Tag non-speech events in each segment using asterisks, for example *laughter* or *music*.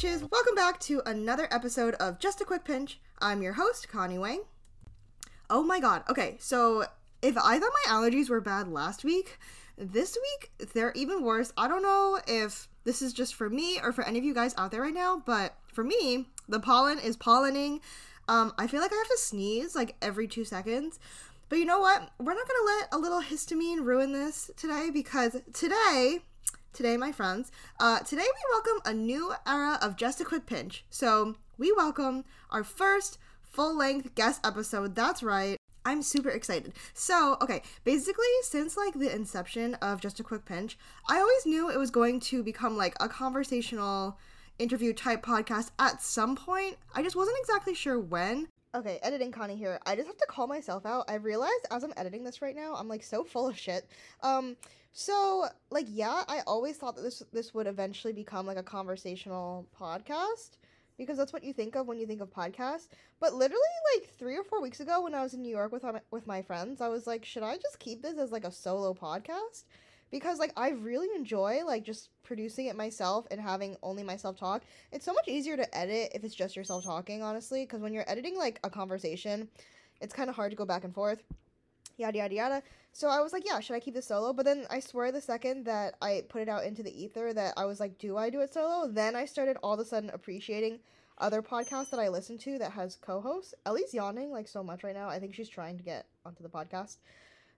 bitches? Welcome back to another episode of Just a Quick Pinch. I'm your host, Connie Wang. Oh my god. Okay, so if I thought my allergies were bad last week, this week they're even worse. I don't know if this is just for me or for any of you guys out there right now, but for me, the pollen is pollinating. Um, I feel like I have to sneeze like every two seconds. But you know what? We're not gonna let a little histamine ruin this today because today today, my friends. Uh, today we welcome a new era of Just a Quick Pinch. So we welcome our first full length guest episode. That's right. I'm super excited. So, okay, basically, since like the inception of Just a Quick Pinch, I always knew it was going to become like a conversational interview type podcast at some point. I just wasn't exactly sure when. Okay, editing Connie here. I just have to call myself out. I realized as I'm editing this right now, I'm like so full of shit. Um, so like yeah, I always thought that this this would eventually become like a conversational podcast because that's what you think of when you think of podcast. But literally like 3 or 4 weeks ago when I was in New York with with my friends, I was like, should I just keep this as like a solo podcast? because like I really enjoy like just producing it myself and having only myself talk. It's so much easier to edit if it's just yourself talking, honestly, because when you're editing like a conversation, it's kind of hard to go back and forth. Yada yada yada. So I was like, yeah, should I keep this solo? But then I swear the second that I put it out into the ether that I was like, do I do it solo? Then I started all of a sudden appreciating other podcasts that I listen to that has co-hosts. Ellie's yawning like so much right now. I think she's trying to get onto the podcast.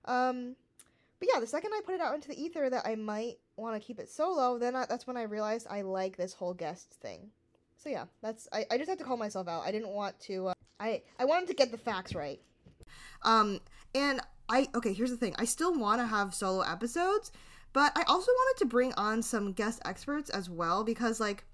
Um but yeah, the second I put it out into the ether that I might want to keep it solo, then I, that's when I realized I like this whole guest thing. So yeah, that's I, I just had to call myself out. I didn't want to. Uh, I I wanted to get the facts right. Um, and I okay. Here's the thing. I still want to have solo episodes, but I also wanted to bring on some guest experts as well because like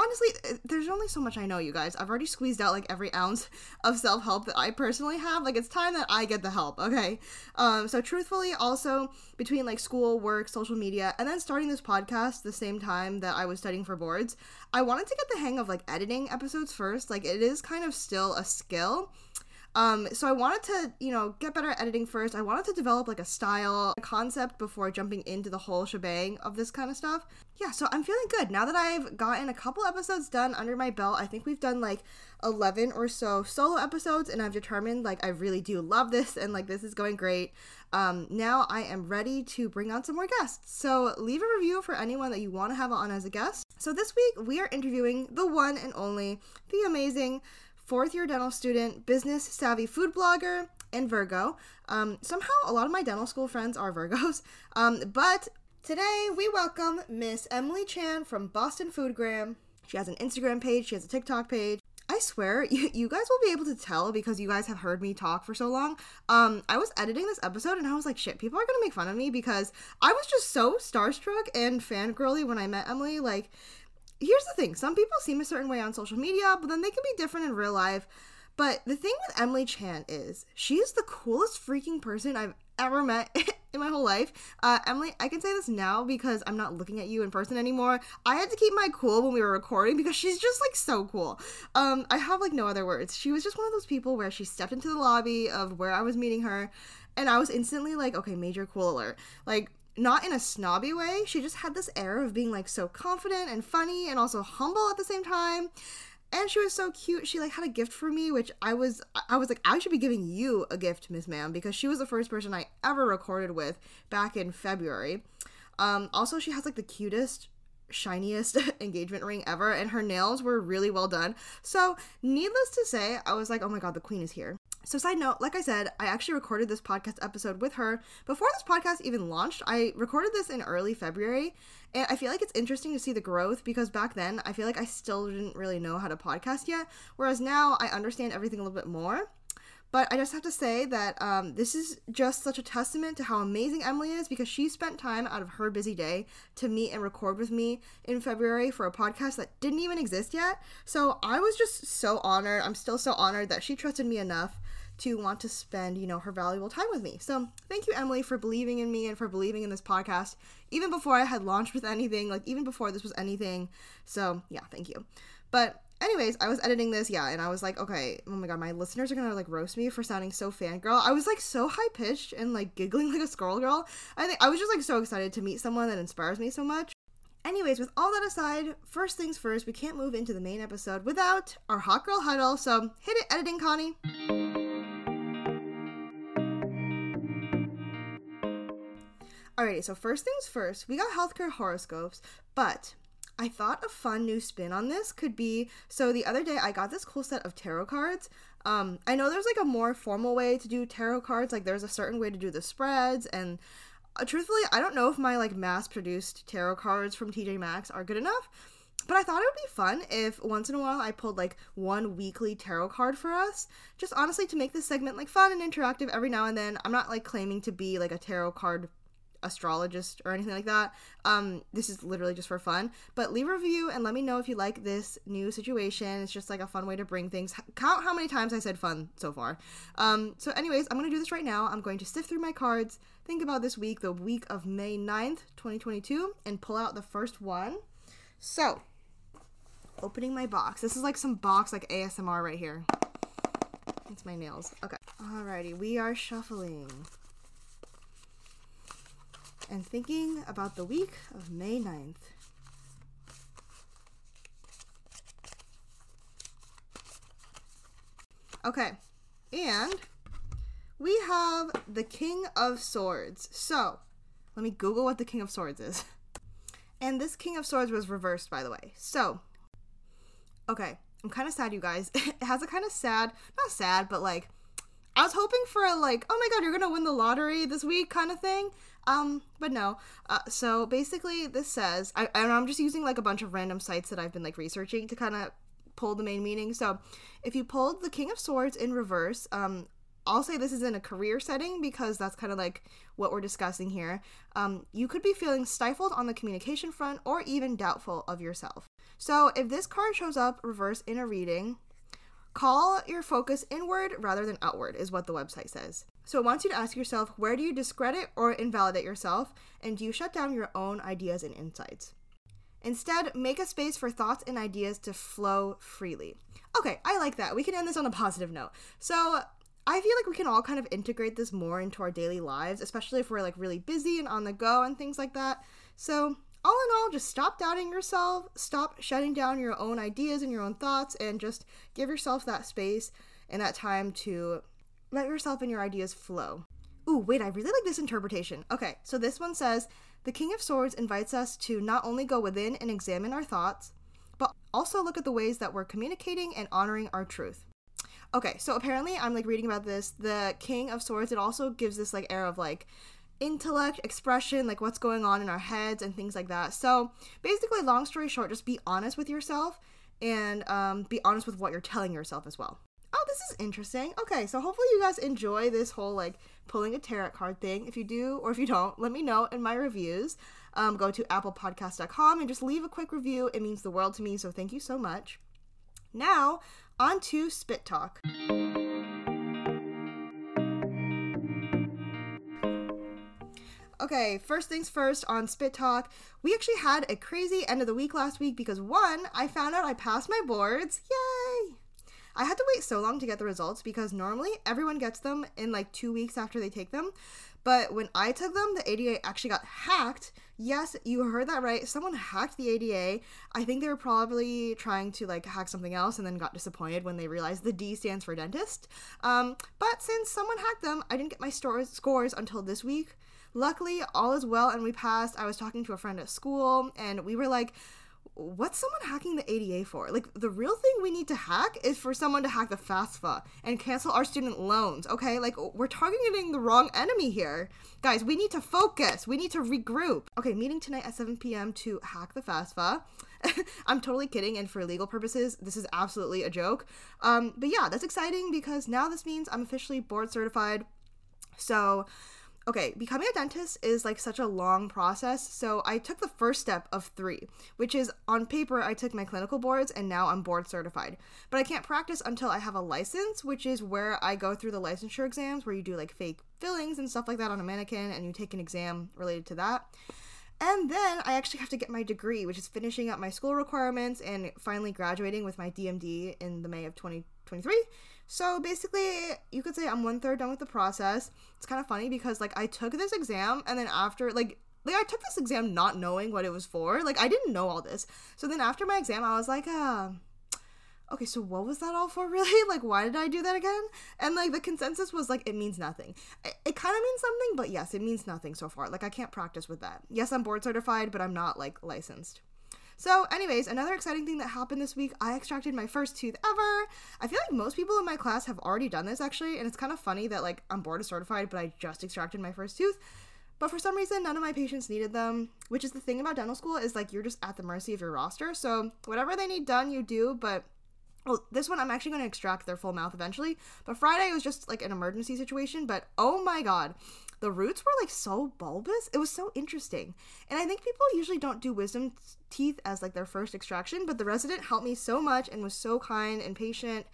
honestly, uh, there's only so much I know, you guys. I've already squeezed out like every *laughs* ounce of self help that I personally have. Like, it's time that I get the help, okay? Um, so, truthfully, also between like school, work, social media, and then starting this podcast the same time that I was studying for boards, I wanted to get the hang of like editing episodes first. Like, it is kind of still a skill. Um, so I wanted to, you know, get better at editing first. I wanted to develop like a style, a concept before jumping into the whole shebang of this kind of stuff. Yeah, so I'm feeling good. Now that I've gotten a couple episodes done under my belt, I think we've done like 11 or so solo episodes and I've determined like I really do love this and like this is going great. Um, now I am ready to bring on some more guests. So leave a review for anyone that you want to have on as a guest. So this week we are interviewing the one and only, the amazing fourth year dental student, business savvy food blogger, and Virgo. Um, somehow, a lot of my dental school friends are Virgos. *laughs* Um, but today, we welcome Miss Emily Chan from Boston Foodgram. She has an Instagram page, she has a TikTok page. I swear, *laughs* you, you guys will be able to tell because you guys have heard me talk for so long. Um, I was editing this episode and I was like, shit, people are gonna make fun of me because I was just so starstruck and fangirly when I met Emily. Like, here's the thing some people seem a certain way on social media, but then they can be different in real life. But the thing with Emily Chan is she is the coolest freaking person I've ever met *laughs* in my whole life. Uh, Emily, I can say this now because I'm not looking at you in person anymore. I had to keep my cool when we were recording because she's just like so cool. Um, I have like no other words. She was just one of those people where she stepped into the lobby of where I was meeting her, and I was instantly like, okay, major cool alert. Like not in a snobby way. She just had this air of being like so confident and funny and also humble at the same time. And she was so cute. She like had a gift for me, which I was I was like I should be giving you a gift, Miss Ma'am, because she was the first person I ever recorded with back in February. Um, also, she has like the cutest shiniest *laughs* engagement ring ever and her nails were really well done so needless to say i was like oh my god the queen is here so, side note, like I said, I actually recorded this podcast episode with her before this podcast even launched. I recorded this in early February, and I feel like it's interesting to see the growth because back then I feel like I still didn't really know how to podcast yet, whereas now I understand everything a little bit more. But I just have to say that um, this is just such a testament to how amazing Emily is because she spent time out of her busy day to meet and record with me in February for a podcast that didn't even exist yet. So I was just so honored. I'm still so honored that she trusted me enough to want to spend, you know, her valuable time with me. So thank you, Emily, for believing in me and for believing in this podcast, even before I had launched with anything, like even before this was anything. So yeah, thank you. But anyways, I was editing this, yeah, and I was like, okay, oh my god, my listeners are gonna like roast me for sounding so fangirl. I was like so high pitched and like giggling *laughs* like a squirrel girl. I think I was just like so excited to meet someone that inspires me so much. Anyways, with all that aside, first things first, we can't move into the main episode without our hot girl huddle. So hit it, editing, Connie. Alrighty, so first things first, we got healthcare horoscopes, but I thought a fun new spin on this could be so the other day I got this cool set of tarot cards. Um, I know there's like a more formal way to do tarot cards, like there's a certain way to do the spreads, and uh, truthfully, I don't know if my like mass produced tarot cards from TJ Maxx are good enough. But I thought it would be fun if once in a while I pulled like one weekly tarot card for us. Just honestly to make this segment like fun and interactive every now and then. I'm not like claiming to be like a tarot card astrologist or anything like that. Um, this is literally just for fun. But leave a review and let me know if you like this new situation. It's just like a fun way to bring things. Count how many times I said fun so far. Um, so, anyways, I'm gonna do this right now. I'm going to sift through my cards, think about this week, the week of May 9th, 2022, and pull out the first one. So, opening my box. This is like some box like ASMR right here. It's my nails. Okay. Alrighty, we are shuffling and thinking about the week of May 9th. Okay, and we have the King of Swords. So, let me Google what the King of Swords is. *laughs* And this King of Swords was reversed, by the way. So, okay, I'm kind of sad, you guys. *laughs* it has a kind of sad, not sad, but like, I was hoping for a like, oh my god, you're gonna win the lottery this week kind of thing. Um, but no. Uh, so basically, this says, I, and I'm just using like a bunch of random sites that I've been like researching to kind of pull the main meaning. So if you pulled the King of Swords in reverse, um, I'll say this is in a career setting because that's kind of like what we're discussing here. Um, you could be feeling stifled on the communication front or even doubtful of yourself. So if this card shows up reverse in a reading, call your focus inward rather than outward, is what the website says. So it wants you to ask yourself where do you discredit or invalidate yourself, and do you shut down your own ideas and insights? Instead, make a space for thoughts and ideas to flow freely. Okay, I like that. We can end this on a positive note. So, I feel like we can all kind of integrate this more into our daily lives, especially if we're like really busy and on the go and things like that. So, all in all, just stop doubting yourself, stop shutting down your own ideas and your own thoughts, and just give yourself that space and that time to let yourself and your ideas flow. Ooh, wait, I really like this interpretation. Okay, so this one says The King of Swords invites us to not only go within and examine our thoughts, but also look at the ways that we're communicating and honoring our truth. Okay, so apparently I'm like reading about this. The King of Swords, it also gives this like air of like intellect, expression, like what's going on in our heads and things like that. So basically, long story short, just be honest with yourself and um, be honest with what you're telling yourself as well. Oh, this is interesting. Okay, so hopefully you guys enjoy this whole like pulling a tarot card thing. If you do or if you don't, let me know in my reviews. Um, go to applepodcast.com and just leave a quick review. It means the world to me, so thank you so much. Now, on to Spit Talk. Okay, first things first on Spit Talk. We actually had a crazy end of the week last week because one, I found out I passed my boards. Yay! I had to wait so long to get the results because normally everyone gets them in like two weeks after they take them. But when I took them, the ADA actually got hacked. Yes, you heard that right. Someone hacked the ADA. I think they were probably trying to like hack something else and then got disappointed when they realized the D stands for dentist. Um, but since someone hacked them, I didn't get my stores, scores until this week. Luckily, all is well and we passed. I was talking to a friend at school and we were like, what's someone hacking the ADA for? Like, the real thing we need to hack is for someone to hack the FAFSA and cancel our student loans, okay? Like, we're targeting the wrong enemy here. Guys, we need to focus. We need to regroup. Okay, meeting tonight at 7 p.m. to hack the FAFSA. *laughs* I'm totally kidding, and for legal purposes, this is absolutely a joke. Um, but yeah, that's exciting because now this means I'm officially board certified. So, okay, becoming a dentist is like such a long process. So I took the first step of three, which is on paper, I took my clinical boards and now I'm board certified. But I can't practice until I have a license, which is where I go through the licensure exams where you do like fake fillings and stuff like that on a mannequin and you take an exam related to that. And then I actually have to get my degree, which is finishing up my school requirements and finally graduating with my DMD in the May of 2023. So basically, you could say I'm one third done with the process. It's kind of funny because like I took this exam and then after like like I took this exam not knowing what it was for. Like I didn't know all this. So then after my exam, I was like, uh, okay, so what was that all for *laughs* really? Like why did I do that again? And like the consensus was like it means nothing. It, it kind of means something, but yes, it means nothing so far. Like I can't practice with that. Yes, I'm board certified, but I'm not like licensed. So, anyways, another exciting thing that happened this week, I extracted my first tooth ever. I feel like most people in my class have already done this actually, and it's kind of funny that like I'm board certified, but I just extracted my first tooth. But for some reason, none of my patients needed them, which is the thing about dental school is like you're just at the mercy of your roster. So, whatever they need done, you do, but well, this one I'm actually going to extract their full mouth eventually. But Friday was just like an emergency situation. But oh my god, the roots were like so bulbous. It was so interesting. And I think people usually don't do wisdom teeth as like their first extraction, but the resident helped me so much and was so kind and patient.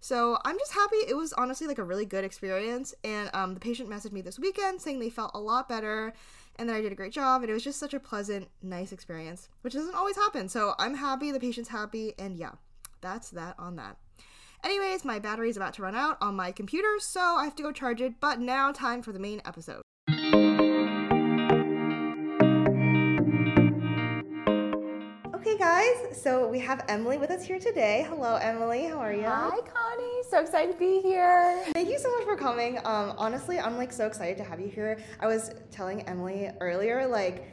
So I'm just happy. It was honestly like a really good experience. And um, the patient messaged me this weekend saying they felt a lot better and that I did a great job. And it was just such a pleasant, nice experience, which doesn't always happen. So I'm happy, the patient's happy, and yeah, that's that on that. Anyways, my battery is about to run out on my computer, so I have to go charge it. But now, time for the main episode. Okay, guys, so we have Emily with us here today. Hello, Emily. How are you? Hi, Connie. So excited to be here. Thank you so much for coming. Um, honestly, I'm like so excited to have you here. I was telling Emily earlier, like,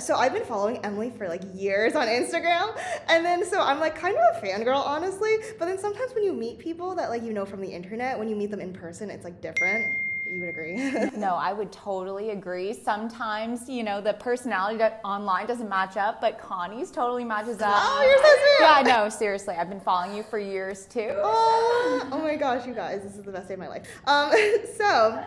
so I've been following Emily for like years on Instagram, and then so I'm like kind of a fangirl, honestly. But then sometimes when you meet people that like you know from the internet, when you meet them in person, it's like different. You would agree? *laughs* no, I would totally agree. Sometimes, you know, the personality that online doesn't match up, but Connie's totally matches up. Oh, you're so sweet. Yeah, no, seriously, I've been following you for years too. Oh, oh my gosh, you guys, this is the best day of my life. Um, *laughs* so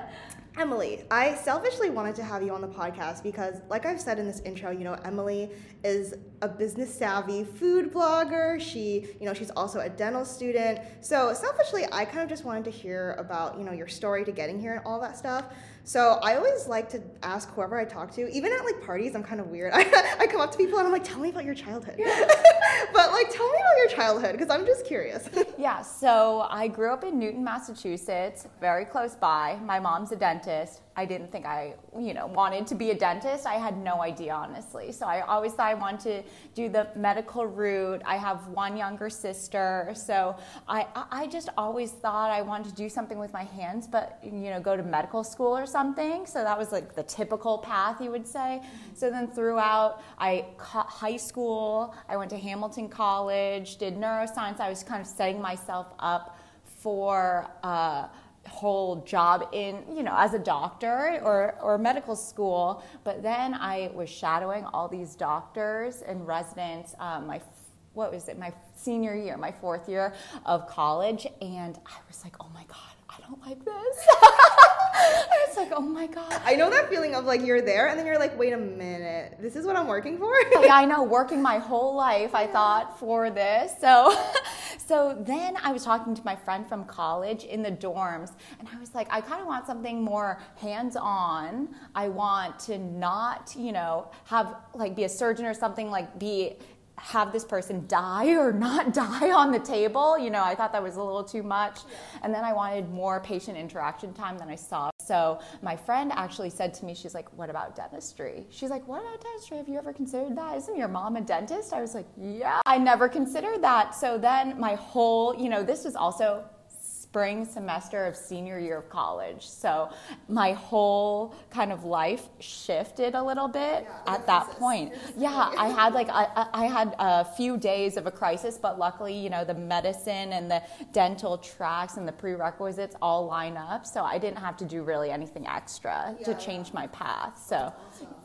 Emily, I selfishly wanted to have you on the podcast because, like I've said in this intro, you know, Emily is a business savvy food blogger. She, you know, she's also a dental student. So, selfishly, I kind of just wanted to hear about, you know, your story to getting here and all that stuff. So I always like to ask whoever I talk to, even at like parties, I'm kind of weird. I, *laughs* I come up to people and I'm like, tell me about your childhood. *laughs* but like, tell me about your childhood because I'm just curious. *laughs* yeah, so I grew up in Newton, Massachusetts, very close by. My mom's a dentist. I didn't think I, you know, wanted to be a dentist. I had no idea, honestly. So I always thought I wanted to do the medical route. I have one younger sister, so I, I just always thought I wanted to do something with my hands, but you know, go to medical school or something. So that was like the typical path, you would say. So then throughout, I high school, I went to Hamilton College, did neuroscience. I was kind of setting myself up for. Uh, whole job in you know as a doctor or or medical school but then i was shadowing all these doctors and residents um, my what was it my senior year my fourth year of college and i was like oh my god don't like this. *laughs* It's like oh my god. I know that feeling of like you're there and then you're like wait a minute. This is what i'm working for? *laughs* Yeah i *laughs* know. Working my whole life i thought for this. So so then I was talking to my friend from college in the dorms, and I was like, I kind of want something more hands on. I want to not, you know, have like be a surgeon or something, like be have this person die or not *laughs* die on the table. You know, I thought that was a little too much. And then I wanted more patient interaction time than I saw. So my friend actually said to me, she's like, What about dentistry? She's like, What about dentistry? Have you ever considered that? Isn't your mom a dentist? I was like, Yeah, I never considered that. So then my whole, you know, this was also spring semester of senior year of college. So my whole kind of life shifted a little bit yeah, at that point. Yeah, I had like I, I had a few days of a crisis, but luckily, you know, the medicine and the dental tracks and the prerequisites all line up. So I didn't have to do really anything extra yeah. to change my path. So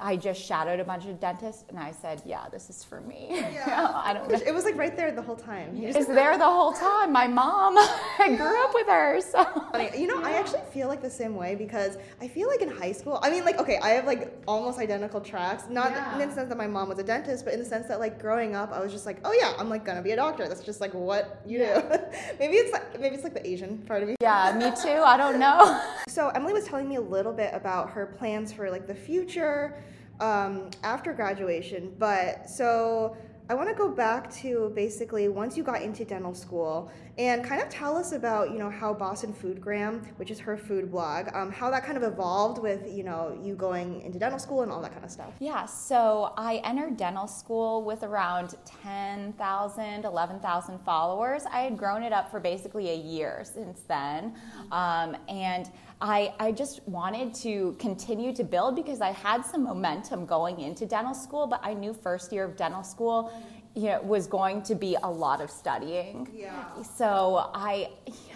I just shadowed a bunch of dentists and I said, yeah, this is for me. Yeah. *laughs* I don't know. It was like right there the whole time. It's there the whole time. My mom, *laughs* I grew up with her. So. You know, I actually feel like the same way because I feel like in high school, I mean, like, okay, I have like almost identical tracks. Not yeah. in the sense that my mom was a dentist, but in the sense that like growing up, I was just like, oh yeah, I'm like gonna be a doctor. That's just like what you yeah. do. *laughs* maybe it's like maybe it's like the Asian part of me. Yeah, me too. I don't know. So Emily was telling me a little bit about her plans for like the future um, after graduation. But so I want to go back to basically once you got into dental school and kind of tell us about you know how Boston Foodgram, which is her food blog, um, how that kind of evolved with you know you going into dental school and all that kind of stuff. Yeah, so I entered dental school with around 10,000, 11,000 followers. I had grown it up for basically a year since then, um, and I, I just wanted to continue to build because I had some momentum going into dental school, but I knew first year of dental school you know, was going to be a lot of studying. Yeah. So I,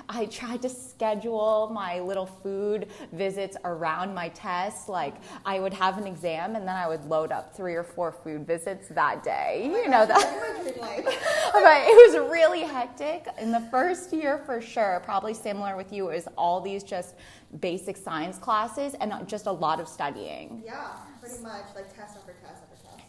I tried to schedule my little food visits around my tests. Like I would have an exam and then I would load up three or four food visits that day. Oh you know that. *laughs* but it was really hectic in the first year for sure. Probably similar with you. It was all these just basic science classes and just a lot of studying. Yeah, pretty much like test after test.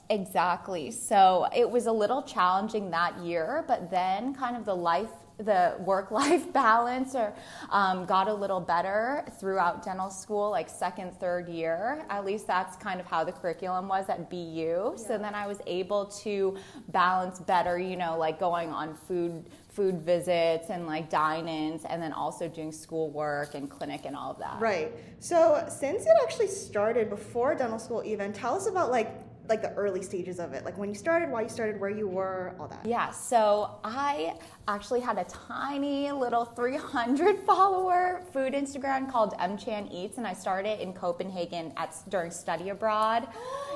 Exactly. So it was a little challenging that year, but then kind of the life the work life *laughs* balance or um, got a little better throughout dental school like second third year at least that's kind of how the curriculum was at bu yeah. so then i was able to balance better you know like going on food food visits and like dine-ins and then also doing schoolwork and clinic and all of that right so since it actually started before dental school even tell us about like like the early stages of it like when you started why you started where you were all that? Yeah so i actually had a tiny little 300 *laughs* follower food instagram called mchan eats and i started in copenhagen at during study abroad *gasps* *gasps*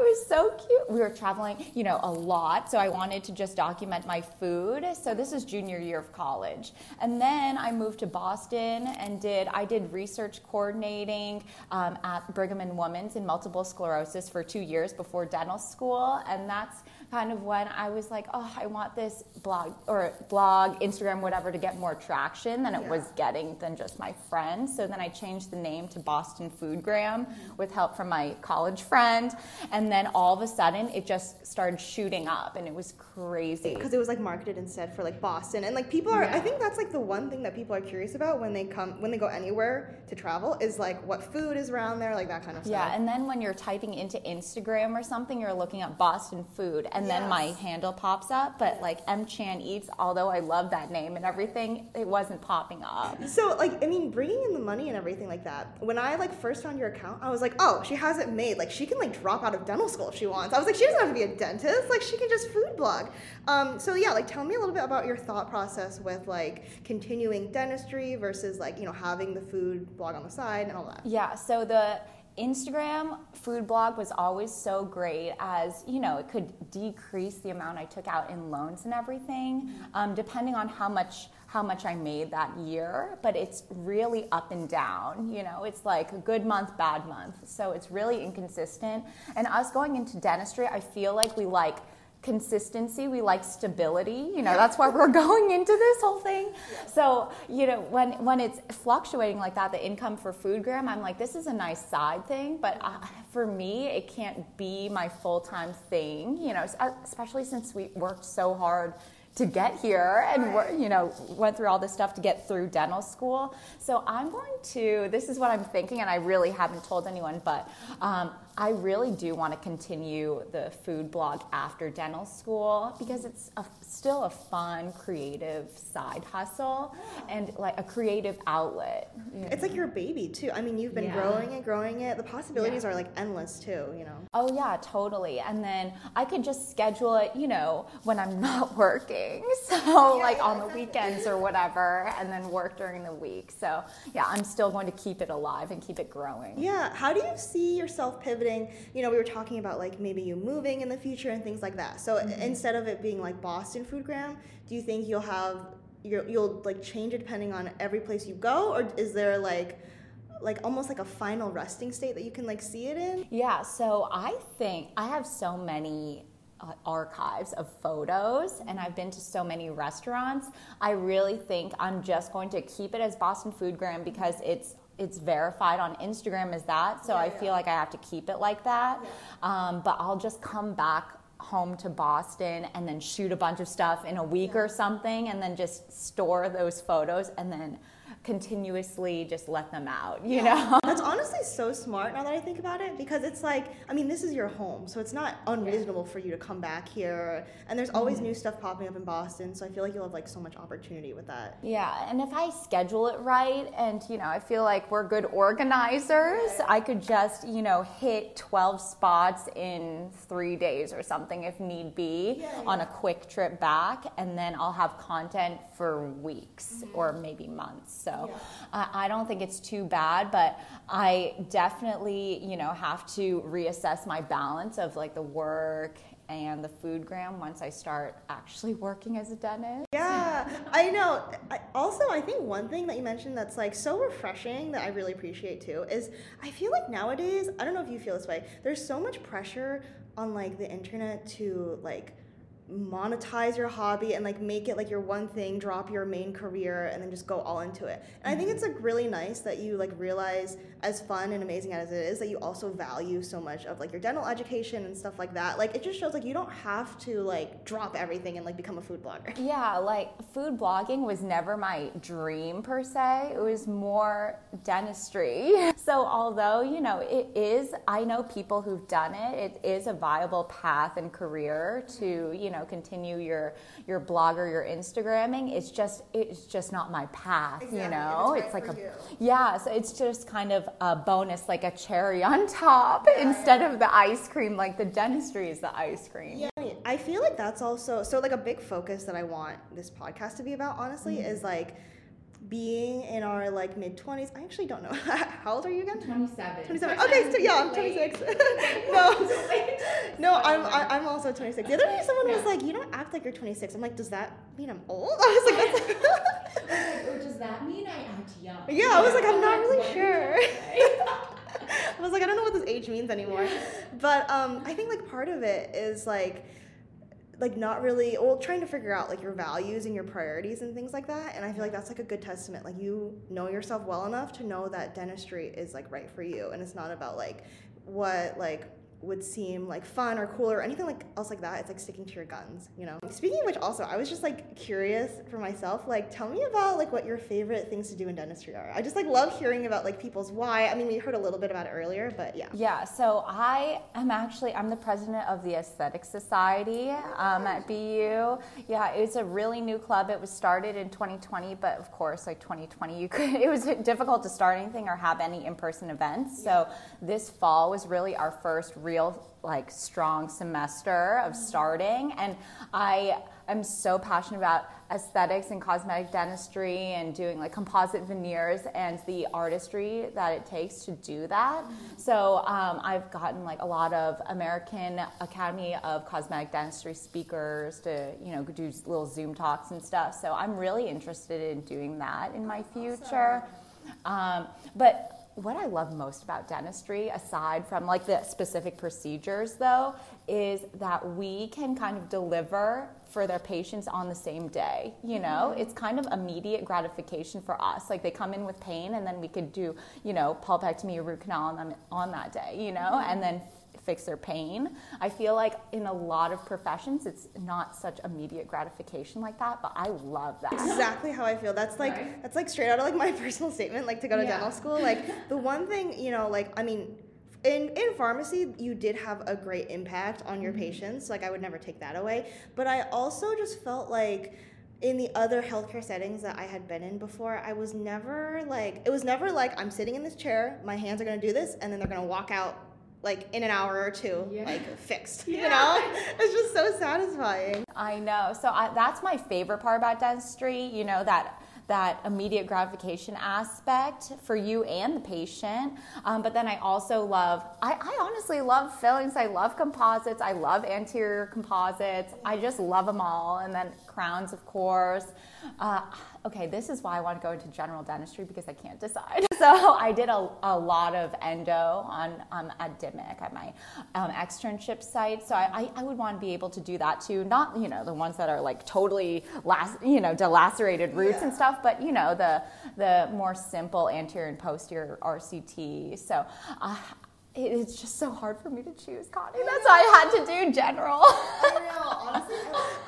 was so cute. We were traveling you know a lot so i wanted to just document my food. So this is junior year of college. And then i moved to boston and did i did research coordinating um, at brigham and women's in multiple sclerosis for two years before dental school. And that's kind of when I was like, oh, I want this blog or blog, Instagram, whatever, to get more traction than it yeah. was getting than just my friends. So then I changed the name to Boston Foodgram with help from my college friend. And then all of a sudden it just started shooting up and it was crazy. Because it was like marketed instead for like Boston. And like people are, yeah. I think that's like the one thing that people are curious about when they come, when they go anywhere to travel is like what food is around there, like that kind of stuff. Yeah. And then when you're typing into Instagram or something, you're looking at Boston food. And and yes. then my handle pops up. But like M Chan Eats, although I love that name and everything, it wasn't popping up. So like I mean, bringing in the money and everything like that. When I like first found your account, I was like, oh, she has it made. Like she can like drop out of dental school if she wants. I was like, she doesn't have to be a dentist. Like she can just food blog. Um, so yeah, like tell me a little bit about your thought process with like continuing dentistry versus like you know having the food blog on the side and all that. Yeah. So the Instagram food blog was always so great as you know it could decrease the amount I took out in loans and everything um, depending on how much how much I made that year but it's really up and down you know? It's like a good month bad month. So it's really inconsistent. And us going into dentistry I feel like we like consistency we like stability. You know that's why we're *laughs* going into this whole thing. So you know when when it's fluctuating like that the income for foodgram i'm like this is a nice side thing but uh, for me it can't be my full-time thing you know especially since we worked so hard to get here and you know went through all this stuff to get through dental school. So i'm going to this is what i'm thinking and i really haven't told anyone but um, I really do want to continue the food blog after dental school because it's a, still a fun, creative side hustle *gasps* and like a creative outlet. You know? It's like your baby too. I mean, you've been yeah. growing it, growing it. The possibilities yeah. are like endless too, you know? Oh, yeah, totally. And then I could just schedule it, you know, when I'm *laughs* not working. *laughs* So, yeah, like on the weekends or whatever, and then work during the week. So, yeah, I'm still going to keep it alive and keep it growing. Yeah. How do you see yourself pivoting? You know, we were talking about like maybe you moving in the future and things like that. So mm-hmm. instead of it being like Boston Foodgram, do you think you'll have you you'll like change it depending on every place you go, or is there like like almost like a final resting state that you can like see it in? Yeah, so I think I have so many uh, archives of photos and I've been to so many restaurants. I really think I'm just going to keep it as Boston Foodgram because it's it's verified on Instagram as that, so yeah, I yeah. feel like I have to keep it like that. Yeah. Um, but I'll just come back home to Boston and then shoot a bunch of stuff in a week or something, and then just store those photos and then continuously just let them out, you know? *laughs* That's honestly so smart now that I think about it because it's like, I mean, this is your home, so it's not unreasonable for you to come back here. And there's always mm-hmm. new stuff popping up in Boston, so I feel like you'll have like so much opportunity with that. Yeah, and if I schedule it right and, you know, I feel like we're good organizers, I could just, you know, hit 12 spots in three days or something if need be yeah, yeah. on a quick trip back, and then I'll have content for weeks mm-hmm. or maybe months. So yeah. I don't think it's too bad, but I definitely, you know, have to reassess my balance of like the work and the food gram once I start actually working as a dentist. Yeah, I know. I, also, I think one thing that you mentioned that's like so refreshing that I really appreciate too is I feel like nowadays, I don't know if you feel this way, there's so much pressure on like the internet to like monetize your hobby and like make it like your one thing drop your main career and then just go all into it. And i think mm-hmm. it's like really nice that you like realize as fun and amazing as it is that you also value so much of like your dental education and stuff like that. Like it just shows like you don't have to like drop everything and like become a food blogger. *laughs* Yeah like food blogging was never my dream per se. It was more dentistry. *laughs* So although you know it is i know people who've done it it is a viable path and career to you know continue your your blog or your instagramming it's just it's just not my path exactly. you know it's, right it's like a you. yeah so it's just kind of a bonus, like a cherry *laughs* on top yeah, instead yeah. of the ice cream. Like the dentistry is the ice cream. Yeah, I feel like that's also so like a big focus that I want this podcast to be about. Honestly, mm-hmm. is like being in our like mid 20s i actually don't know. *laughs* How old are you again? 27 27 okay so yeah i'm 26 *laughs* no. No i'm i'm also 26 the other day someone was like you don't act like you're 26 i'm like does that mean i'm old? *laughs* I was like or does that mean i act young? Yeah i was like i'm not really sure. I was like i don't know what this age means anymore. But um i think like part of it is like like not really well trying to figure out like your values and your priorities and things like that and i feel like that's like a good testament. Like you know yourself well enough to know that dentistry is like right for you and it's not about like what like would seem like fun or cool or anything like else like that. It's like sticking to your guns, you know. Speaking of which, also I was just like curious for myself. Like, tell me about like what your favorite things to do in dentistry are. I just like love hearing about like people's why. I mean, we heard a little bit about it earlier, but yeah. Yeah. So I am actually I'm the president of the Aesthetic Society um, at BU. Yeah, it's a really new club. It was started in 2020, but of course, like 2020, you could *laughs* it was difficult to start anything or have any in-person events. So this fall was really our first real like strong semester of starting and i am so passionate about aesthetics and cosmetic dentistry and doing like composite veneers and the artistry that it takes to do that. So um, i've gotten like a lot of american academy of cosmetic dentistry speakers to you know do little zoom talks and stuff. So i'm really interested in doing that in my future. um, but what I love most about dentistry, aside from like the specific procedures though, is that we can kind of deliver for their patients on the same day. You know, mm-hmm. it's kind of immediate gratification for us. Like they come in with pain and then we could do, you know, pulpectomy or root canal on them on that day, you know, mm-hmm. and then fix their pain. I feel like in a lot of professions, it's not such immediate gratification like that, but I love that. Exactly how I feel. That's like right. that's like straight out of like my *laughs* personal statement. Like to go to yeah. dental school, like the one thing you know, like I mean. In, in pharmacy, you did have a great impact on your mm-hmm. patients. Like, I would never take that away. But I also just felt like in the other healthcare settings that I had been in before, I was never like, it was never like, I'm sitting in this chair, my hands are gonna do this, and then they're gonna walk out like in an hour or two, yeah. like fixed. Yeah. You know, it's just so satisfying. I know. So I, that's my favorite part about dentistry. You know that that immediate gratification aspect for you and the patient. Um, but then I also love, I, I, honestly love fillings. I love composites. I love anterior composites. I just love them all. And then crowns, of course. Uh, okay, this is why I want to go into general dentistry because I can't decide. *laughs* So I did a, a lot of endo on um, at DMIC at my um, externship site. So I, I, I, would want to be able to do that too. Not you know the ones that are like totally last you know dilacerated roots yeah. and stuff, but you know the the more simple anterior and posterior RCT. So. Uh, it- it's just so hard for me to choose, Connie. That's why I had to do general. *laughs* I know, honestly.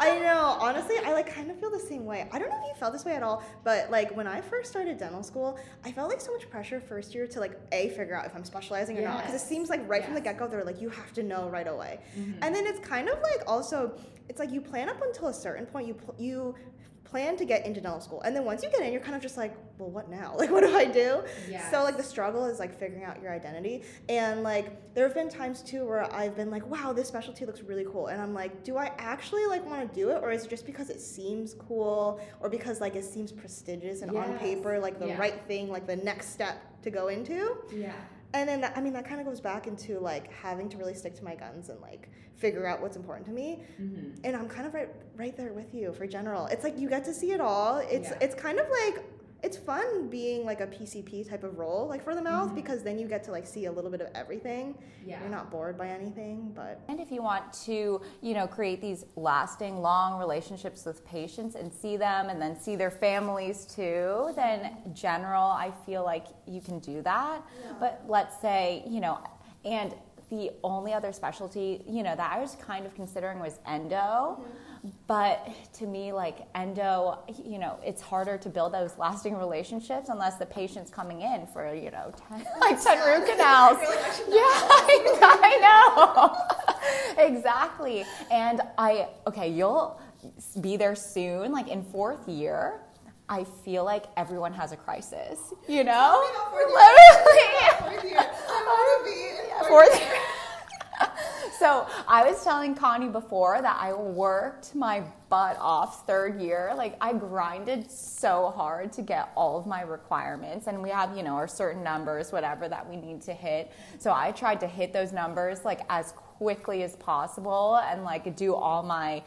I know, honestly, I like kind of feel the same way. I don't know if you felt this way at all, but like when I first started dental school, I felt like so much pressure first year to like a figure out if I'm specializing or not because it seems like right from the get go they're like you have to know right away, mm-hmm. and then it's kind of like also it's like you plan up until a certain point you pl- you plan to get into dental school. And then once you get in you're kind of just like well what now? *laughs* Like what do i do? So like the struggle is like figuring out your identity. And like there have been times too where i've been like wow this specialty looks really cool. And i'm like do i actually like want to do it? Or is it just because it seems cool? Or because like it seems prestigious and on paper like the Yeah. right thing like the next step to go into? Yeah. And then that, I mean that kind of goes back into like having to really stick to my guns and like figure out what's important to me. Mm-hmm. And I'm kind of right right there with you for general. It's like you get to see it all. It's Yeah. it's kind of like it's fun being like a PCP type of role like for the mouth Mhm. because then you get to like see a little bit of everything. Yeah. You're not bored by anything, but And if you want to, you know, create these lasting, long relationships with patients and see them and then see their families too, then general, I feel like you can do that. But let's say, you know, and the only other specialty, you know, that I was kind of considering was endo. But to me, like endo, you know, it's harder to build those lasting relationships unless the patient's coming in for, you know, 10, *laughs* like 10 root *laughs* canals. Yeah, I, *laughs* I know. exactly. And I, okay, you'll be there soon, like in fourth year. I feel like everyone has a crisis, you know? Literally. Fourth year. *laughs* So I was telling Connie before that I worked my butt off third year. Like I grinded so hard to get all of my requirements, and we have you know our certain numbers, whatever that we need to hit. So I tried to hit those numbers like as quickly as possible and like do all my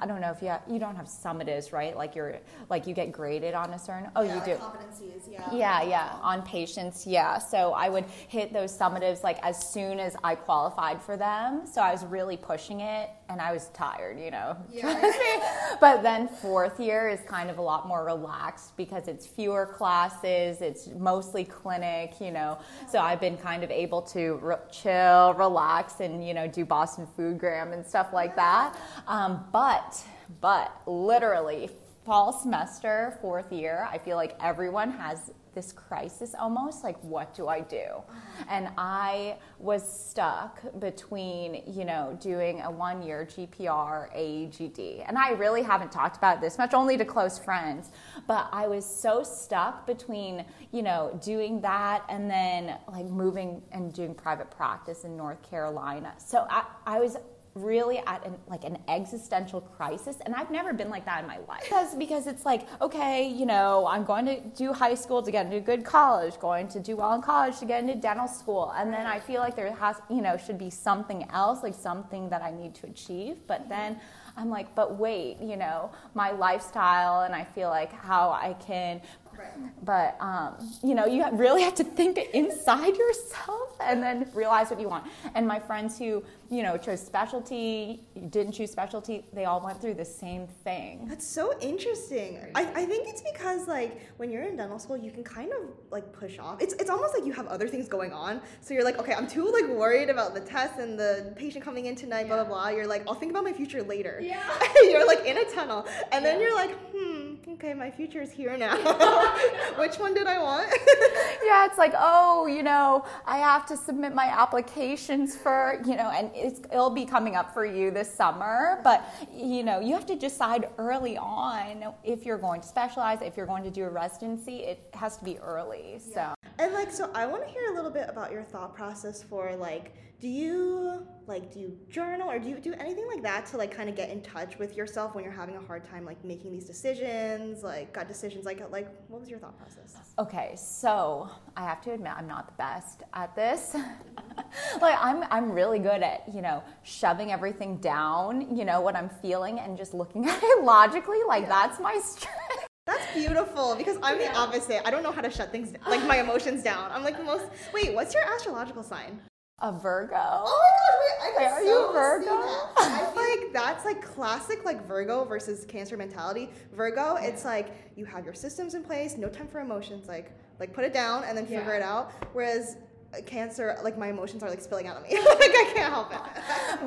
I don't know if you have, you don't have summatives right like you're like you get graded on a certain oh you do competencies, yeah. yeah, yeah, on patients, yeah. So I would hit those summatives like as soon as I qualified for them. So I was really pushing it and I was tired, you know. Me. *laughs* But then fourth year is kind of a lot more relaxed because it's fewer classes, it's mostly clinic, you know. So I've been kind of able to re- chill, relax, and, you know, do Boston Food Gram and stuff like that. Um, but, but literally, fall semester, fourth year, I feel like everyone has this crisis almost like, what do I do? Uh-huh. And I was stuck between, you know, doing a one year GPR, AEGD. And I really haven't talked about this much, only to close friends. But I was so stuck between, you know, doing that and then like moving and doing private practice in North Carolina. So I, I was really at an, like an existential crisis and i've never been like that in my life. Because because it's like okay you know i'm going to do high school to get into a good college going to do well in college to get into dental school and then i feel like there has you know should be something else like something that i need to achieve but mm-hmm. then i'm like but wait you know my lifestyle and i feel like how i can but um, you know you really have to think inside yourself and then realize what you want and my friends who you know chose specialty didn't choose specialty they all went through the same thing That's so interesting. I, I think it's because like when you're in dental school, you can kind of like push off. It's it's almost like you have other things going on. So you're like, okay, I'm too like worried about the test and the patient coming in tonight, blah blah blah. You're like, I'll think about my future later. Yeah. *laughs* you're like in a tunnel, and then you're like, hmm, okay, my future is here now. *laughs* *laughs* Which one did I want? *laughs* yeah it's like oh you know i have to submit my applications for you know and it's, it'll be coming up for you this summer but you know you have to decide early on if you're going to specialize if you're going to do a residency it has to be early so And like, so I want to hear a little bit about your thought process for like, do you like do you journal or do you do anything like that to like kind of get in touch with yourself when you're having a hard time like making these decisions, like gut decisions? Like, like what was your thought process? Okay, so I have to admit I'm not the best at this. *laughs* like I'm I'm really good at, you know, shoving everything down, you know, what I'm feeling and just looking at it *laughs* logically. Like that's my strength. Beautiful because I'm the opposite. I don't know how to shut things like my emotions down. I'm like the most. Wait, what's your astrological sign? A Virgo. Oh my gosh, wait, I Wait, are so you Virgo? I feel like that's like classic like Virgo versus Cancer mentality. Virgo, it's like you have your systems in place, no time for emotions, like like put it down and then figure Yeah. it out. Whereas cancer, like my emotions are like spilling out of me. *laughs* like I can't help it.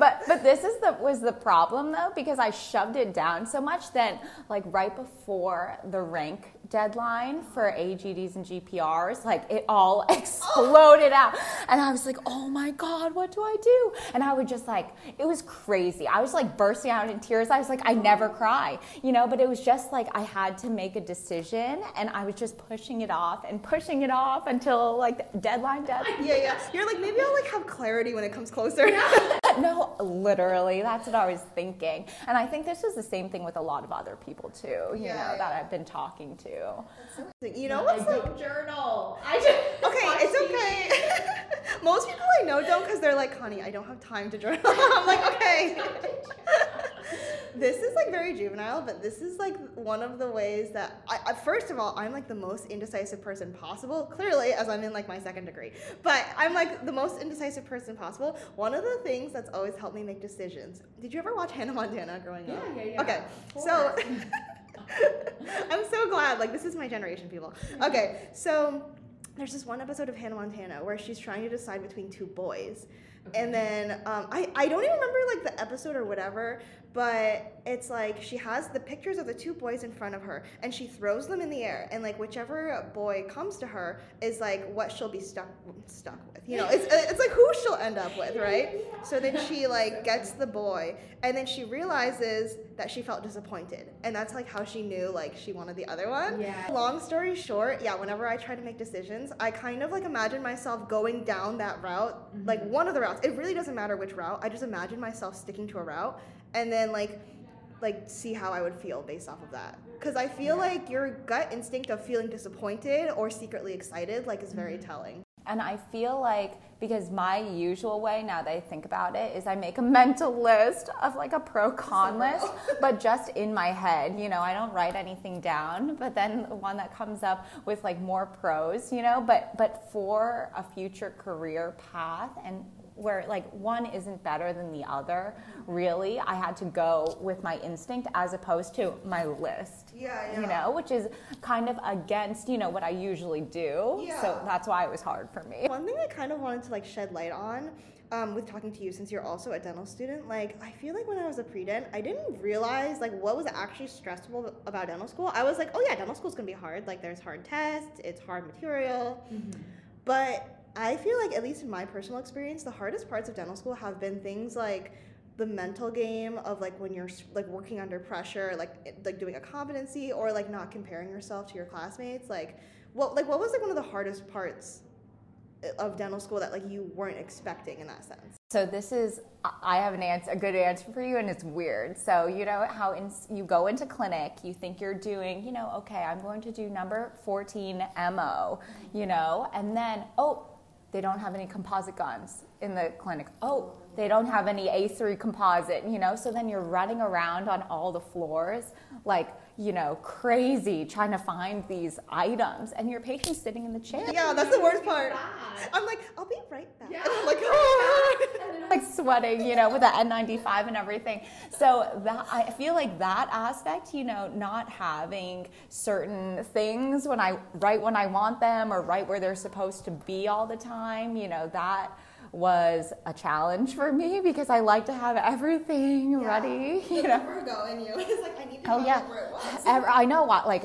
but but this is the was the problem though because I shoved it down so much that like right before the rank deadline for AGDs and GPRs, like it all *laughs* exploded out, and I was like, oh my god, what do I do? And I would just like it was crazy. I was like bursting out in tears. I was like, I never cry, you know, but it was just like I had to make a decision, and I was just pushing it off and pushing it off until like deadline deadline. Yeah, yeah. You're like maybe I'll like have clarity when it comes closer. *laughs* *laughs* no, literally, that's what I was thinking. And I think this is the same thing with a lot of other people too, you Yeah, know, yeah. that I've been talking to. you know I what's like don't journal. I just *laughs* Okay, it's TV. okay. *laughs* Most people I know don't because they're like, honey, I don't have time to journal. I'm like, okay. This is like very juvenile, but this is like one of the ways that, I, I, first of all, I'm like the most indecisive person possible. Clearly, as I'm in like my second degree, but I'm like the most indecisive person possible. One of the things that's always helped me make decisions. Did you ever watch Hannah Montana growing up? Yeah, yeah, yeah. Okay, so. *laughs* I'm so glad. Like, this is my generation, people. Okay, so there's this one episode of Hannah Montana where she's trying to decide between two boys. And then um, I, I don't even remember like the episode or whatever, but it's like she has the pictures of the two boys in front of her and she throws them in the air and like whichever boy comes to her is like what she'll be stuck stuck with. You know, it's it's like who she'll end up with, right? So then she like gets the boy and then she realizes that she felt disappointed and that's like how she knew like she wanted the other one. Yeah. Long story short, yeah, whenever I try to make decisions, I kind of like imagine myself going down that route, like mm-hmm. one of the routes. It really doesn't matter which route. I just imagine myself sticking to a route and then like like see how I would feel based off of that. Cuz I feel like your gut instinct of feeling disappointed or secretly excited like is very mm-hmm. telling. And I feel like because my usual way now that I think about it is I make a *laughs* mental list of like a pro con list, *laughs* but just in my head. You know, I don't write anything down, but then the one that comes up with like more pros, you know, but but for a future career path and where like one isn't better than the other, really, I had to go with my instinct as opposed to my list. Yeah, You know, which is kind of against, you know, what I usually do. Yeah. So that's why it was hard for me. One thing I kind of wanted to like shed light on um, with talking to you since you're also a dental student, like I feel like when I was a pre-dent, I didn't realize like what was actually stressful about dental school. I was like, oh yeah, dental school's gonna be hard. Like there's hard tests, it's hard material. But I feel like, at least in my personal experience, the hardest parts of dental school have been things like the mental game of like when you're like working under pressure, like eh, like doing a competency or like not comparing yourself to your classmates. Like, what like what was like one of the hardest parts eh, of dental school that like you weren't expecting in that sense? So this is, I have an answer, a good answer for you, and it's weird. So you know how in, you go into clinic, you think you're doing, you know, okay, I'm going to do number 14 mo, you know, and then oh, they don't have any composite guns in the clinic. Oh, they don't have any A3 composite, you know. So then you're running around on all the floors like you know crazy trying to find these items, and your patient's sitting in the chair. Yeah, that's the worst part. I'm like, I'll be right back. Yeah. And *laughs* I'm like, "Ah." *laughs* like sweating, you know, with the N95 and everything. So that I feel like that aspect, you know, not having certain things when I right when I want them or right where they're supposed to be all the time, you know, that was a challenge for me because I like to have everything ready, you know. Virgo in you. It's like I need to Oh yeah, where it was. Ever, I know what like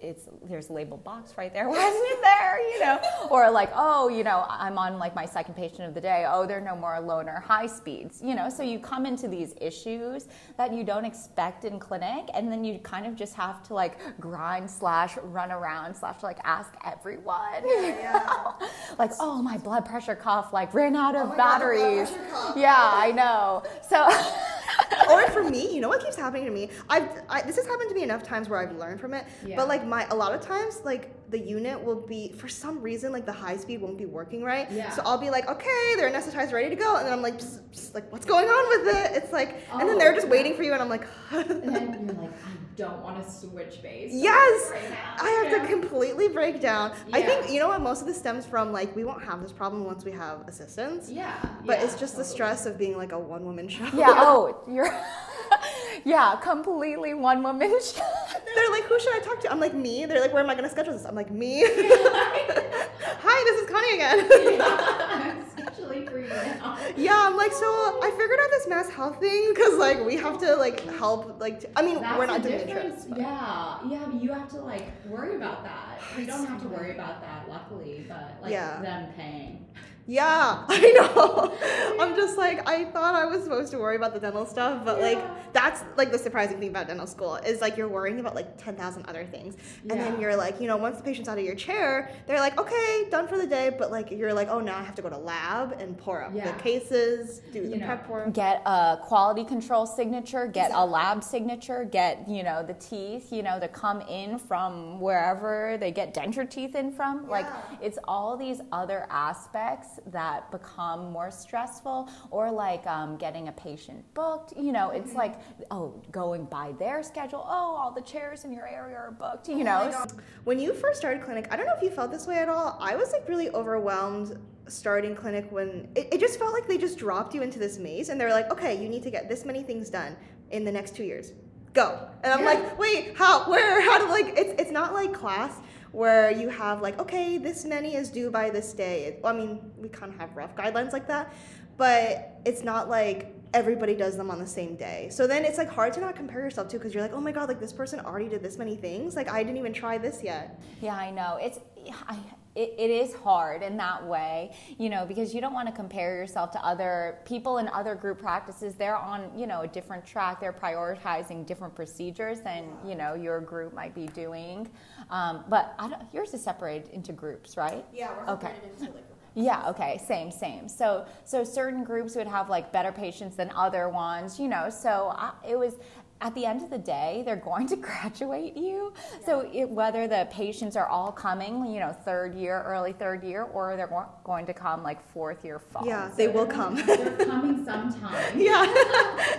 it's there's a labeled box right there. *laughs* Why isn't it there? You know, or like oh you know I'm on like my second patient of the day. Oh there are no more loaner high speeds. You know, so you come into these issues that you don't expect in clinic, and then you kind of just have to like grind slash run around slash like ask everyone. *laughs* yeah. Like oh my blood pressure cuff like ran out of oh God, blood batteries. cuff. Yeah, I know. So. *laughs* *laughs* or for me, you know what keeps happening to me? I've I, this has happened to me enough times where I've learned from it. Yeah. But like my a lot of times, like the unit will be for some reason like the high speed won't be working right. Yeah. So I'll be like, okay, they're anesthetized, ready to go, and then I'm like, psst, psst, like what's going on with it? It's like, and then Oh, they're just yeah. waiting for you, and I'm like, *laughs* And then you're like, I don't want to switch base. yes, Right now. I have Yeah. to completely break down. I think you know what most of this stems from like we won't have this problem once we have assistants. Yeah. But yeah, it's just the stress of being like a one woman show. Yeah, oh, *laughs* you're *laughs* Yeah, completely one woman *laughs* show. They're like, who should I talk to? I'm like, me. They're like, where am I gonna schedule this? I'm like, me. *laughs* Hi, this is Connie again. now. Yeah, I'm like, so I figured out this MassHealth thing because like we have to like help. Like, t- I mean, That's we're not doing the difference. but- Yeah, yeah, but you have to like worry about that. You don't have to worry about that, luckily, but like Yeah. them paying. Yeah, *laughs* I know. I'm just like I thought I was supposed to worry about the dental stuff, but like that's like the surprising thing about dental school is like you're worrying about like ten thousand other things, and then you're like, you know, once the patient's out of your chair, they're like, okay, done for the day, but like you're like, oh, now I have to go to lab and pour up Yeah. the cases, do the know. prep work. get a quality control signature, get a lab signature, get, you know, the teeth, you know, to come in from wherever they get denture teeth in from. Like it's all these other aspects that become more stressful or like um, getting a patient booked, you know, it's like, oh, going by their schedule. Oh, all the chairs in your area are booked, you know. When you first started clinic, I don't know if you felt this way at all. I was like really overwhelmed starting clinic when it, it just felt like they just dropped you into this maze and they're like, okay, you need to get this many things done in the next two years. Go. And I'm like, *laughs* wait, how, where, how to like, it's, it's not like class where you have like, okay, this many is due by this day. It- I mean, we kind of have rough guidelines like that, but it's not like everybody does them on the same day. So then it's like hard to not compare yourself to because you're like, oh my god, like this person already did this many things. Like I didn't even try this yet. Yeah, I know. It's I, it, it is hard in that way, you know, because you don't want to compare yourself to other people in other group practices. They're on, you know, a different track. They're prioritizing different procedures than you know your group might be doing. Um, but I don't, yours is separated into groups, right? Yeah, we're Okay. Yeah, okay, same, same. So, so certain groups would have like better patients than other ones, you know. So I, it was at the end of the day, they're going to *laughs* graduate you. So it, whether the patients are all coming, you know, third year, early third year, or they're go- going to come like fourth year fall. Yeah, they will come. *laughs* They're coming sometime. *laughs* yeah.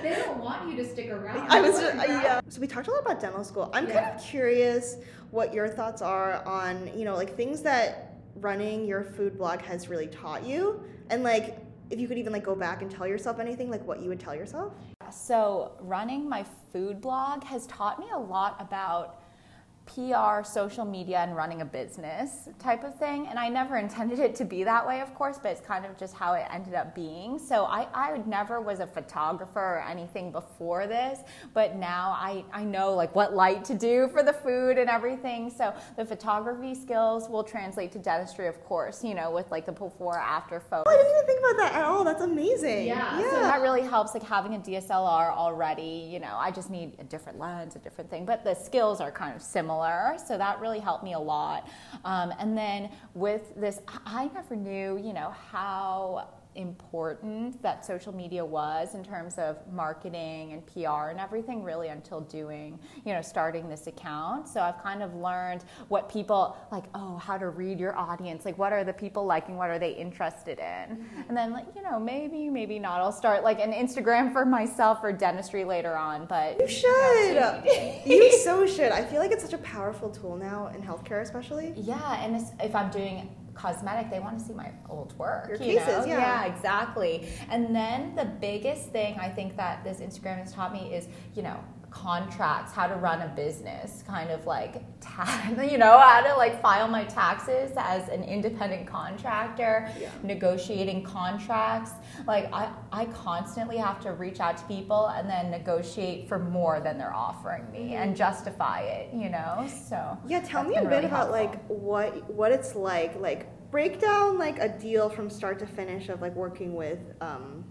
they don't want you to stick around. I was just, uh, yeah. So we talked a lot about dental school. I'm kind of curious what your thoughts are on, you know, like things that running your food blog has really taught you and like if you could even like go back and tell yourself anything like what you would tell yourself. So, running my food blog has taught me a lot about PR, social media, and running a business type of thing. And I never *laughs* intended it to be that way, of course, but it's kind of just how it ended up being. So, I, I never was a photographer or anything before this, but now I, I know like what light to do for the food and everything. So, the photography skills will translate to dentistry, of course, you know, with like the before after photos. Oh, I didn't even think about that at all. That's amazing. Yeah, Yeah. So that really helps, like having a DSLR already. You know, I just need a different lens, a different thing, but the skills are kind of similar. So that really helped me a lot. Um, and then with this, I never knew, you know, how important that social media was in terms of marketing and PR and everything really until doing, you know, starting this account. So I've kind of learned what people like, oh, how to read your audience, like what are the people liking, what are they interested in? Mm-hmm. And then like, you know, maybe, maybe not. I'll start like an Instagram for myself for dentistry later on, but You should. you *laughs* so should. I feel like it's such a powerful tool now in healthcare, especially. Yeah, and if I'm doing cosmetic, they want to see my old work. Your you cases, know? yeah. exactly. And then the biggest thing I think that this Instagram has taught me is, you know, contracts, how to run a business, kind of like, ta- *laughs* you know, how to like file my taxes as an independent contractor, Yeah. negotiating contracts. Like I, I constantly have to reach out to people and then negotiate for more than they're offering me and justify it, you know? So Mm-hmm. Yeah, tell me a bit really about helpful. like what what it's like. Like break down like a deal from start to finish of like working with um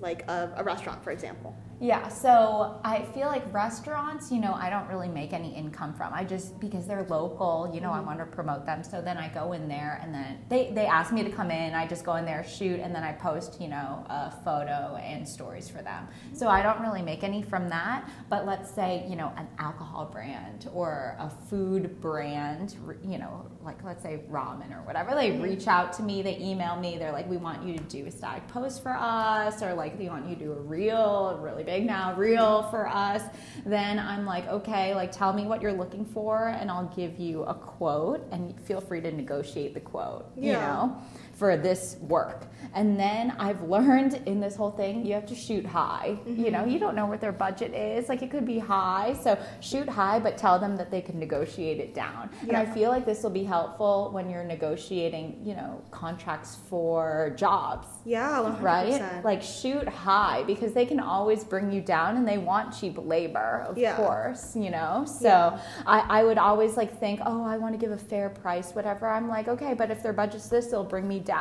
like a, a restaurant, for example. Yeah, so I feel like restaurants, you know, I don't really make any income from. I just because they're local, you know, I mm-hmm. want to promote them. So then I go in there and then they they ask me to come in. I just go in there, shoot, and then I post, you know, a photo and stories for them. So I don't really make any from that. But let's say, you know, an alcohol brand or a food brand, you know, like let's say ramen or whatever, they mm-hmm. reach out to me, they email me, they're like, we want you to do a static post for us, or like they want you to do a reel, really big now, real for us. Then I'm like, okay, like tell me what you're looking for, and I'll give you a quote, and feel free to negotiate the quote. You know. For this work. And then I've learned in this whole thing, you have to shoot high. You know, you don't know what their budget is. Like it could be high. So shoot high, but tell them that they can negotiate it down. And I feel like this will be helpful when you're negotiating, you know, contracts for jobs Yeah, 100%. right? Like shoot high because they can always bring you down and they want cheap labor, of Yeah. course, you know? So Yeah. I, I would always like think, oh, I want to give a fair price, whatever. I'm like, okay, but if their budget's this, they'll bring me down.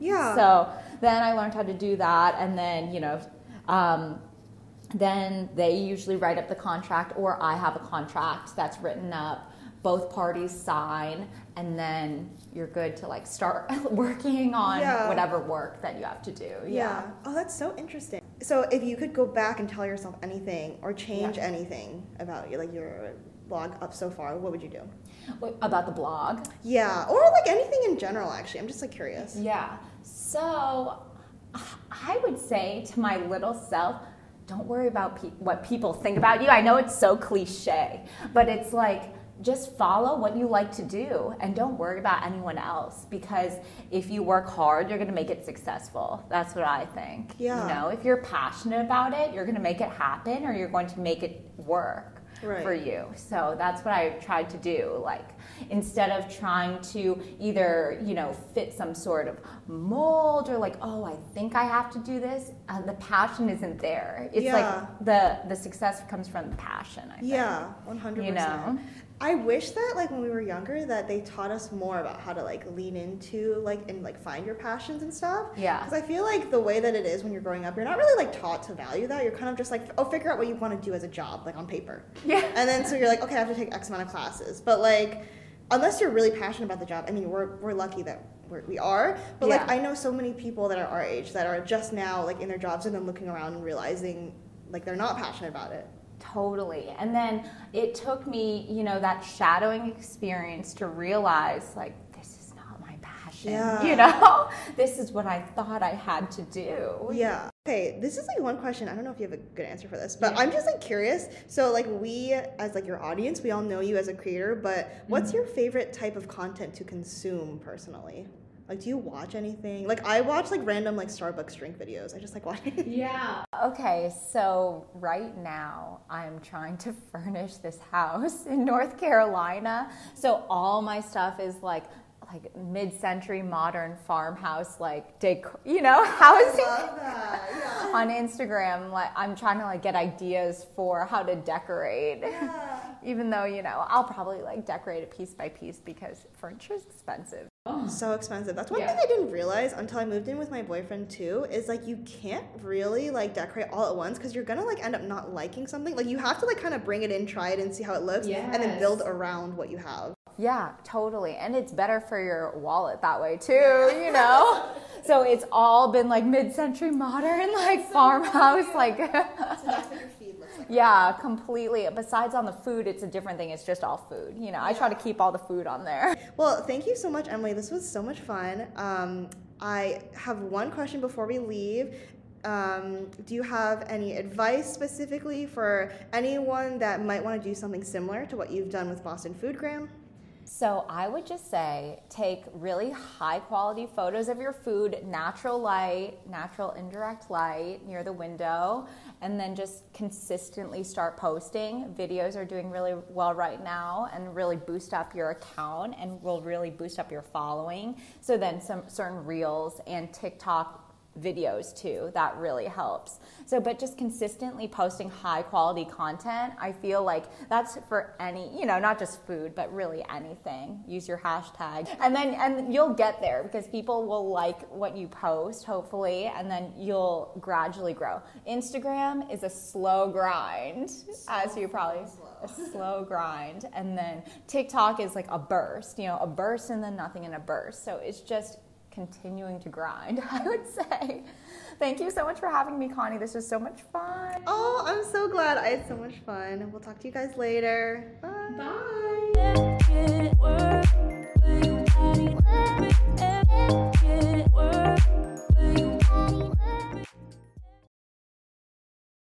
Yeah. So then I learned how to do that and then, you know, um, then they usually write up the contract or I have a contract that's written up. Both parties sign, and then you're good to like start *laughs* working on Yeah. whatever work that you have to do. Yeah. Oh, that's so interesting. So, if you could go back and tell yourself anything or change Yeah. anything about your, like your blog up so far, what would you do? Wait, About the blog. Yeah, or like anything in general. Actually, I'm just like curious. Yeah. So I would say to my little self, don't worry about pe- what people think about you. I know it's so cliche, but it's like just follow what you like to do and don't worry about anyone else because if you work hard, you're going to make it successful. That's what I think. Yeah. You know, if you're passionate about it, you're going to make it happen or you're going to make it work Right. for you. So that's what I tried to do. Like instead of trying to either, you know, fit some sort of mold or like, oh, I think I have to do this, uh, the passion isn't there. It's Yeah. like the the success comes from the passion, I think. Yeah, 100%. You know? I wish that like when we were younger that they taught us more about how to like lean into like and like find your passions and stuff. Yeah. Because I feel like the way that it is when you're growing up, you're not really like taught to value that. You're kind of just like, oh, figure out what you want to do as a job, like on paper. Yeah. And then so you're like, okay, I have to take X amount of classes. But like, unless you're really passionate about the job, I mean, we're, we're lucky that we're, we are. But like, I know so many people that are our age that are just now like in their jobs and then looking around and realizing like they're not passionate about it. Totally. And then it took me, you know, that shadowing experience to realize like this is not my passion. Yeah. You know? *laughs* this is what I thought I had to do. Yeah. Okay, this is like one question. I don't know if you have a good answer for this, but Yeah. I'm just like curious. So like we as like your audience, we all know you as a creator, but what's Mm-hmm. your favorite type of content to consume personally? Like do you watch anything? Like I watch like random like Starbucks drink videos. I just like watching. *laughs* Yeah. Okay, so right now I'm trying to *laughs* furnish this house in North Carolina. So all my stuff is like like mid-century modern farmhouse like decor, you know, *laughs* housing that. Yeah. on Instagram. Like I'm trying to like get ideas for how to decorate. Yeah. Even though, you know, I'll probably like decorate it piece by piece because furniture is expensive. Oh. So expensive. That's one Yeah. thing I didn't realize until I moved in with my boyfriend too. Is like you can't really like decorate all at once because you're gonna like end up not liking something. Like you have to like kind of bring it in, try it, and see how it looks, and then build around what you have. Yeah, totally. And it's better for your wallet that way too, you know? *laughs* so it's all been like mid century modern, like *laughs* farmhouse, like, So *laughs* that's what your feed like. Yeah, completely. Besides on the food, it's a different thing. It's just all food. You know, I try to keep all the food on there. *laughs* Well, thank you so much, Emily. This was so much fun. Um, I have one question before we leave. Um, do you have any advice specifically for anyone that might want to do something similar to what you've done with Boston Foodgram? So I would just say take really high quality photos of your food, natural light, natural indirect light near the window, and then just consistently start posting. Videos are doing really well right now and really boost up your account and will really boost up your following. So then some certain reels and TikTok videos too that really helps. So but just consistently posting high quality content i feel like that's for any you know not just food but really anything. Use your hashtag. And then and you'll get there because people will like what you post hopefully and then you'll gradually grow. Instagram is a slow grind as you probably a slow grind. And then tiktok is like a burst you know a burst and then nothing in a burst. So it's just continuing to grind, *laughs* I would say. Thank you so much for having me, Connie. This was so much fun. Oh, I'm so glad. I had so much fun. We'll talk to you guys later. Bye. Bye.